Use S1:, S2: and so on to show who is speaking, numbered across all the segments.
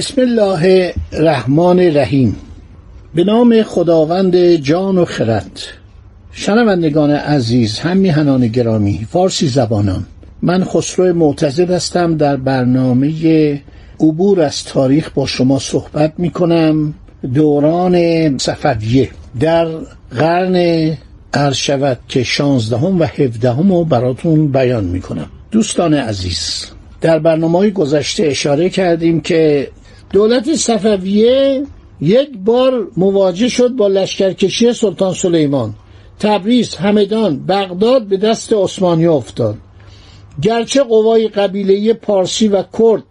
S1: بسم الله الرحمن الرحیم. به نام خداوند جان و خرد. شنوندگان عزیز هم میهنان گرامی فارسی زبانان من خسرو معتزد هستم در برنامه عبور از تاریخ با شما صحبت می کنم دوران صفویه در قرن عرض شود که شانزدهم و هفدهم رو براتون بیان می کنم دوستان عزیز در برنامه گذشته اشاره کردیم که دولت صفویه یک بار مواجه شد با لشکرکشی سلطان سلیمان. تبریز همدان بغداد به دست عثمانی افتاد. گرچه قوای قبیله پارسی و کرد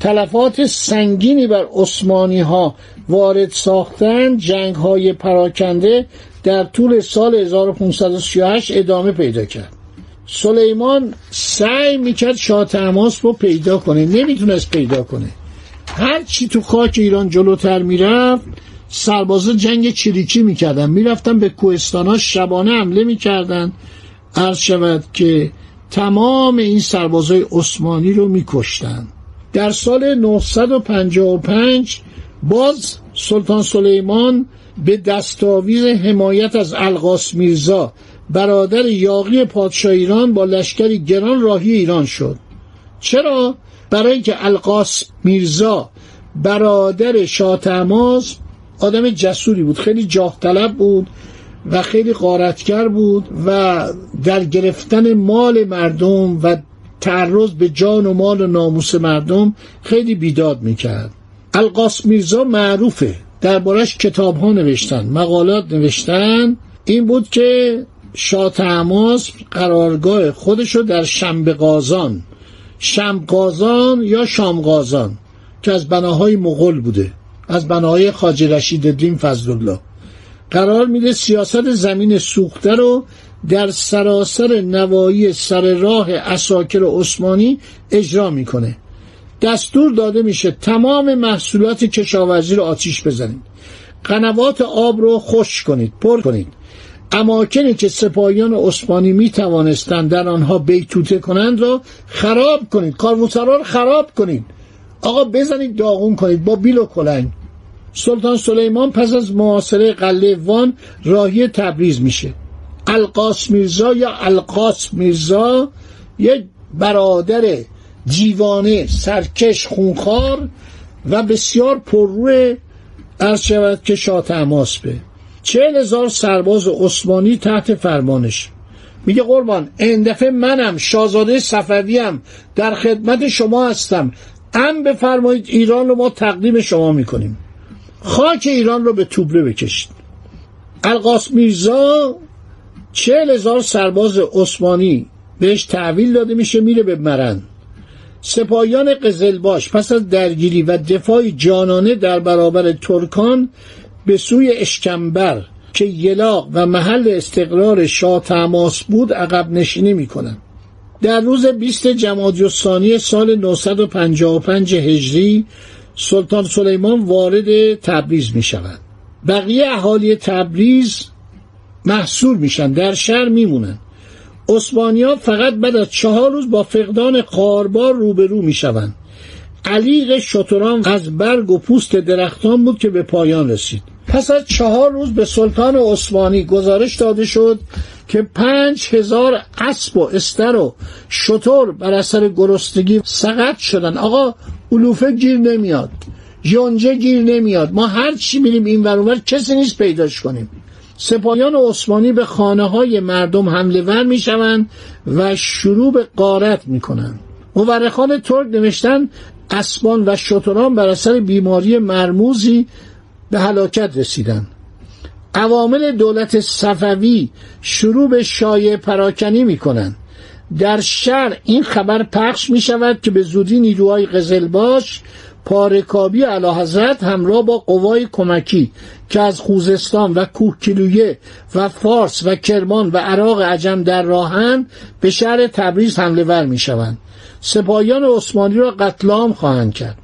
S1: تلفات سنگینی بر عثمانی ها وارد ساختند جنگ های پراکنده در طول سال 1538 ادامه پیدا کرد. سلیمان سعی می‌کرد شاه تماس رو پیدا کنه نمی‌تونست پیدا کنه. هر چی تو خاک ایران جلوتر می‌رفت سربازا جنگ چریکی می‌کردن. می‌رفتن به کوهستانا شبانه حمله می‌کردن. عرض شود که تمام این سربازای عثمانی رو میکشتن. در سال 955 باز سلطان سلیمان به دستاویز حمایت از القاس میرزا برادر یاقی پادشاه ایران با لشکری گران راهی ایران شد. چرا؟ برای که القاس میرزا برادر شاه تماس آدم جسوری بود خیلی جاه طلب بود و خیلی قارتگر بود و در گرفتن مال مردم و تعرض به جان و مال و ناموس مردم خیلی بیداد می‌کرد. القاس میرزا معروفه. دربارش کتاب ها نوشتن مقالات نوشتن. این بود که شاه قرارگاه خودشو در شنبه قازان شمقازان یا شامقازان که از بناهای مغول بوده از بناهای خاج رشید الدین فضلالله. قرار میده سیاست زمین سوخته رو در سراسر نوایی سر راه اساکر عثمانی اجرا می‌کنه. دستور داده میشه تمام محصولات کشاورزی رو آتیش بزنید. قنوات آب رو خوش کنید پر کنید. اماکنی که سپاهیان عثمانی می توانستند در آنها بیتوته کنند را خراب کنید کاروسرا رو خراب کنید. آقا بزنید داغون کنید با بیل و کلنگ. سلطان سلیمان پس از معاصره قلعه وان راهی تبریز میشه. القاس میرزا یا القاس میرزا یک برادر جیوانه سرکش خونخوار و بسیار پرروه عرض شود که شاه تماس به. چهل هزار سرباز عثمانی تحت فرمانش. میگه قربان این دفعه منم شاهزاده صفویم در خدمت شما هستم. ام بفرمایید ایران رو ما تقدیم شما می‌کنیم. خاک ایران رو به توبره بکشید. القاس میرزا چهل هزار سرباز عثمانی بهش تحویل داده میشه میره به مرن. سپاهیان قزلباش پس از درگیری و دفاع جانانه در برابر ترکان به سوی اشکمبر که یلاق و محل استقرار شاه تماس بود عقب نشینی می‌کنند در روز 20 جمادی الثانی سال 955 هجری سلطان سلیمان وارد تبریز می شود بقیه اهالی تبریز محصول میشن در شهر میمونن. ها فقط بعد از چهار روز با فقدان قاربار روبرو می‌شوند. علیق شتران از برگ و پوست درختان بود که به پایان رسید. پس از چهار روز به سلطان عثمانی گزارش داده شد که پنج هزار اسب و استر و شطور بر اثر گرستگی سقط شدن. آقا علوفه گیر نمیاد یونجه گیر نمیاد. ما هر چی میریم این ورور کسی نیست پیداش کنیم. سپاهیان عثمانی به خانه های مردم حمله ور می‌شوند و شروع به قارت می‌کنند. مورخان ترک نوشتن اسبان و شتران بر اثر بیماری مرموزی به هلاکت رسیدن. عوامل دولت صفوی شروع به شایع پراکنی می‌کنن در شهر این خبر پخش می شود که به زودی نیروهای قزلباش پارکابی علا حضرت همراه با قوای کمکی که از خوزستان و کوهکیلویه و فارس و کرمان و عراق عجم در راهن به شهر تبریز حمله ور می شوند سپاهیان عثمانی را قتل عام خواهند کرد.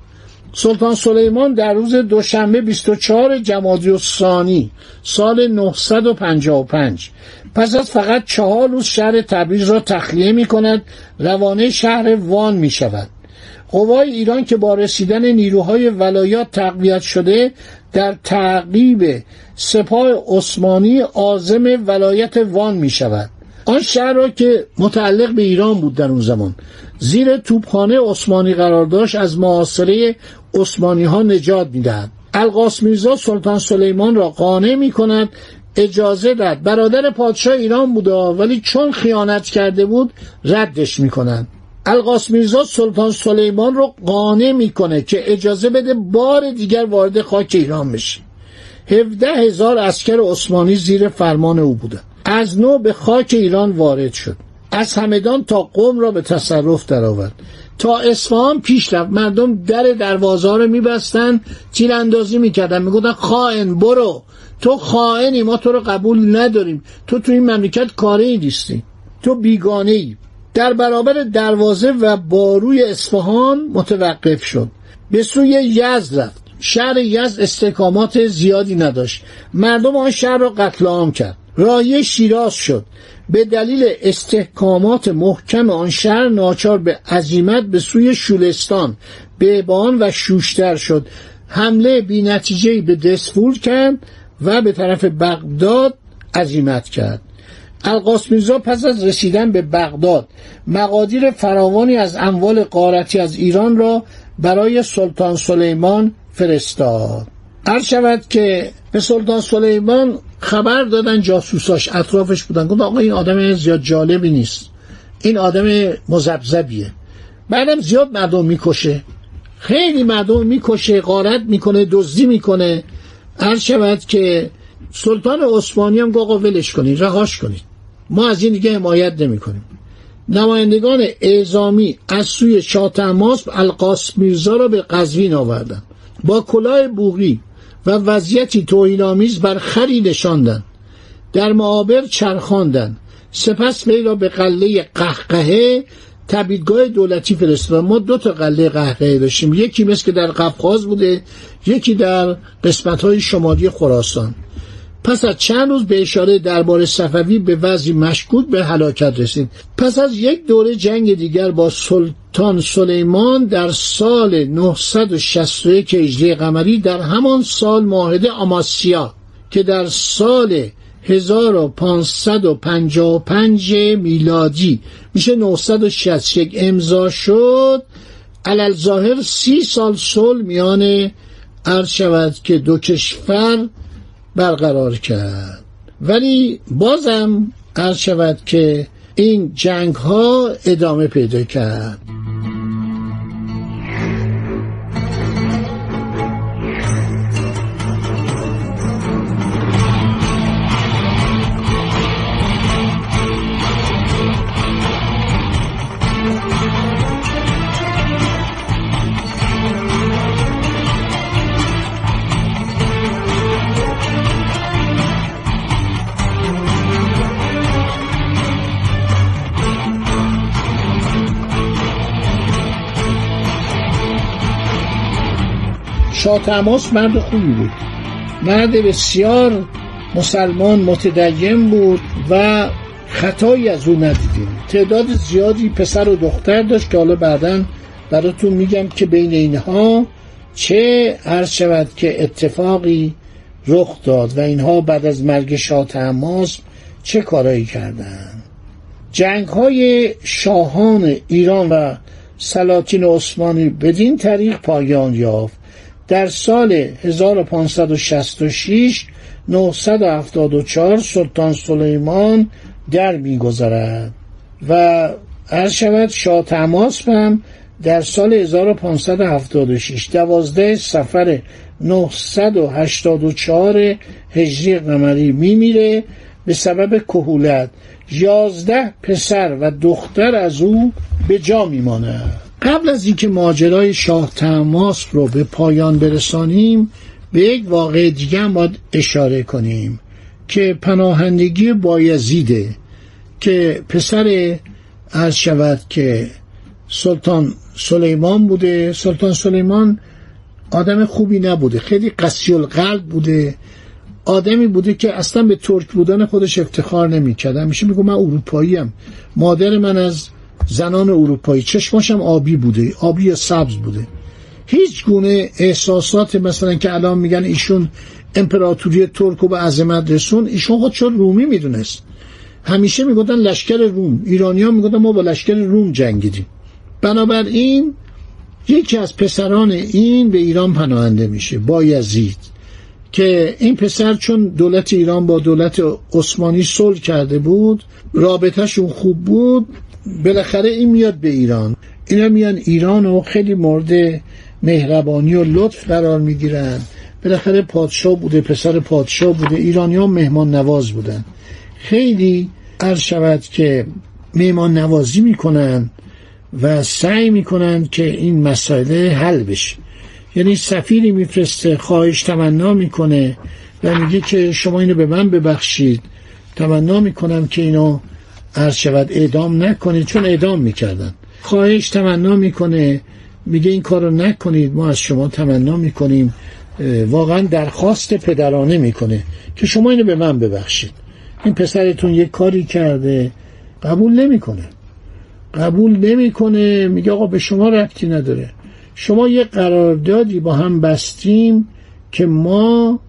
S1: سلطان سلیمان در روز دوشنبه 24 جمادی الثانی سال 955 پس از فقط چهار روز شهر تبریز را تخلیه می کند روانه شهر وان می شود قوای ایران که با رسیدن نیروهای ولایات تقویت شده در تعقیب سپاه عثمانی عازم ولایت وان می شود آن شهر را که متعلق به ایران بود در اون زمان. زیر توپخانه عثمانی قرار داشت از معاصره عثمانی ها نجات می‌دهد. القاس میرزا سلطان سلیمان را قانع می کند اجازه داد برادر پادشاه ایران بوده ولی چون خیانت کرده بود ردش می کنند القاس میرزا سلطان سلیمان رو قانع می‌کنه که اجازه بده بار دیگر وارد خاک ایران بشه. هفده هزار اسکر عثمانی زیر فرمان او بودن از نو به خاک ایران وارد شد. از همدان تا قوم را به تصرف درآورد. تا اصفهان پیش رفت. مردم در دروازه رو میبستن تیراندازی می‌کردن. می‌گفتن خائن برو. تو خائنی ما تو رو قبول نداریم. تو تو این مملکت کاری نیستی. تو بیگانه ای در برابر دروازه و باروی اصفهان متوقف شد. به سوی یزد رفت. شهر یزد استحکامات زیادی نداشت. مردم آن شهر را قتل عام کرد. راهی شیراز شد. به دلیل استحکامات محکم آن شهر ناچار به عزیمت به سوی شولستان بان و شوشتر شد. حمله بی نتیجه به دسفور کرد و به طرف بغداد عزیمت کرد. القاس میرزا پس از رسیدن به بغداد مقادیر فراوانی از اموال قارتی از ایران را برای سلطان سلیمان فرستاد. هر شود که به سلطان سلیمان خبر دادن جاسوساش اطرافش بودن. گفت آقا این آدم زیاد جالبی نیست. این آدم مزبزبیه بعدم زیاد مردم می‌کشه. خیلی مردم می‌کشه غارت می‌کنه دزدی می‌کنه. هر شود که سلطان عثمانی هم گفت ولش کنید رهاش کنید ما از این دیگه حمایت نمی کنیم نمایندگان اعزامی از سوی شاه تماس القاس میرزا را به قزوین آوردند با کلاه بوغی و وضعیتی توهینآمیز بر خری نشاندند. در معابر چرخاندند. سپس وی را به قله قهقهه تبیدگاه دولتی فرستادن ما دو تا قله قهقهه داشتیم. یکی مثل که در قفقاز بوده یکی در قسمت های شمالی خراسان. پس از چند روز به اشاره دربار صفوی به وضعی مشکوک به هلاکت رسید. پس از یک دوره جنگ دیگر با سلطان سلیمان در سال 961 هجری قمری در همان سال معاهده آماسیا که در سال 1555 میلادی میشه 961 امضا شد علل ظاهر سی سال صلح میان عرض شود که دو کشور برقرار کرد. ولی بازم عرض شود که این جنگ ها ادامه پیدا کرد. شاه تماس مرد خوبی بود. مرد بسیار مسلمان متدین بود و خطایی از او ندیدیم. تعداد زیادی پسر و دختر داشت که حالا بعدا براتون میگم که بین اینها چه عرض شود که اتفاقی رخ داد و اینها بعد از مرگ شاه تماس چه کارایی کردند جنگ های شاهان ایران و سلاطین عثمانی بدین طریق پایان یافت. در سال 1566 974 سلطان سلیمان در میگذرد و عرض شود شاه تماس هم در سال 1576 دوازده سفر 984 هجری قمری میمیره به سبب کهولت. یازده پسر و دختر از او به جا میماند. قبل از اینکه ماجرای شاه تماس رو به پایان برسانیم به یک واقع دیگه هم باید اشاره کنیم که پناهندگی بایزیده که پسر عرض شود که سلطان سلیمان بوده. سلطان سلیمان آدم خوبی نبوده خیلی قسی القلب بوده. آدمی بوده که اصلا به ترک بودن خودش افتخار نمی‌کرد. همیشه میگه من اروپاییم. مادر من از زنان اروپایی چشماشم آبی بوده آبی یا سبز بوده. هیچ گونه احساسات مثلا که الان میگن ایشون امپراتوری ترک به عظمت رسون ایشون خود چون رومی می‌دونست. همیشه می‌گفتن لشکر روم. ایرانی ها می‌گفتن ما با لشکر روم جنگیدیم. بنابراین یکی از پسران این به ایران پناهنده میشه با یزید که این پسر چون دولت ایران با دولت عثمانی صلح کرده بود رابطهشون خوب بود بالاخره این میاد به ایران. اینا میان ایران و خیلی مورد مهربانی و لطف قرار می‌گیرن. بالاخره پادشاه بوده پسر پادشاه بوده ایرانی ها مهمان نواز بودن. خیلی عرض شود که مهمان نوازی می‌کنن و سعی می‌کنن که این مسئله حل بشه. یعنی سفیری میفرسته خواهش تمنا می‌کنه و میگه که شما اینو به من ببخشید. تمنا می‌کنم که اینو عرض شود اعدام نکنید چون اعدام می‌کردن. خواهش تمنا می‌کنه میگه این کارو نکنید ما از شما تمنا می‌کنیم. واقعا درخواست پدرانه می‌کنه که شما اینو به من ببخشید. این پسرتون یک کاری کرده قبول نمی‌کنه. قبول نمی‌کنه میگه آقا به شما ربطی نداره. شما یه قراردادی با هم بستیم که ما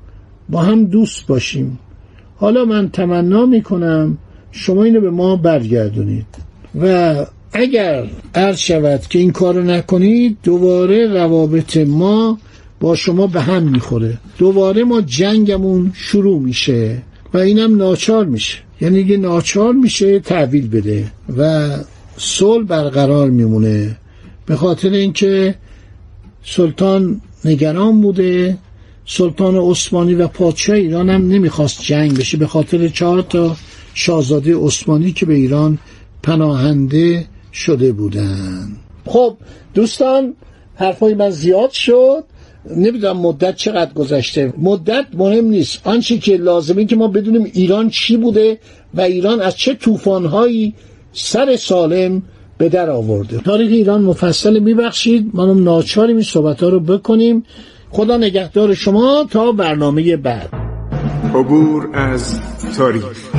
S1: با هم دوست باشیم. حالا من تمنا می‌کنم شما اینو به ما برگردونید. و اگر عرض شود که این کارو نکنید دوباره روابط ما با شما به هم می‌خوره. دوباره ما جنگمون شروع میشه و اینم ناچار میشه. یعنی دیگه ناچار میشه تحویل بده و صلح برقرار میمونه. به خاطر اینکه سلطان نگران بوده. سلطان عثمانی و پادشاه ایران هم نمی‌خواست جنگ بشه. به خاطر چهار تا شاهزاده عثمانی که به ایران پناهنده شده بودن خب دوستان حرفای من زیاد شد. نمی‌دونم مدت چقدر گذشته. مدت مهم نیست. آنچه که لازمه که ما بدونیم ایران چی بوده و ایران از چه طوفانهایی سر سالم به در آورده. تاریخ ایران مفصل میبخشید. منم ناچاریم این صحبت ها رو بکنیم. خدا نگهدار شما. تا برنامه بعد.
S2: عبور از تاریخ.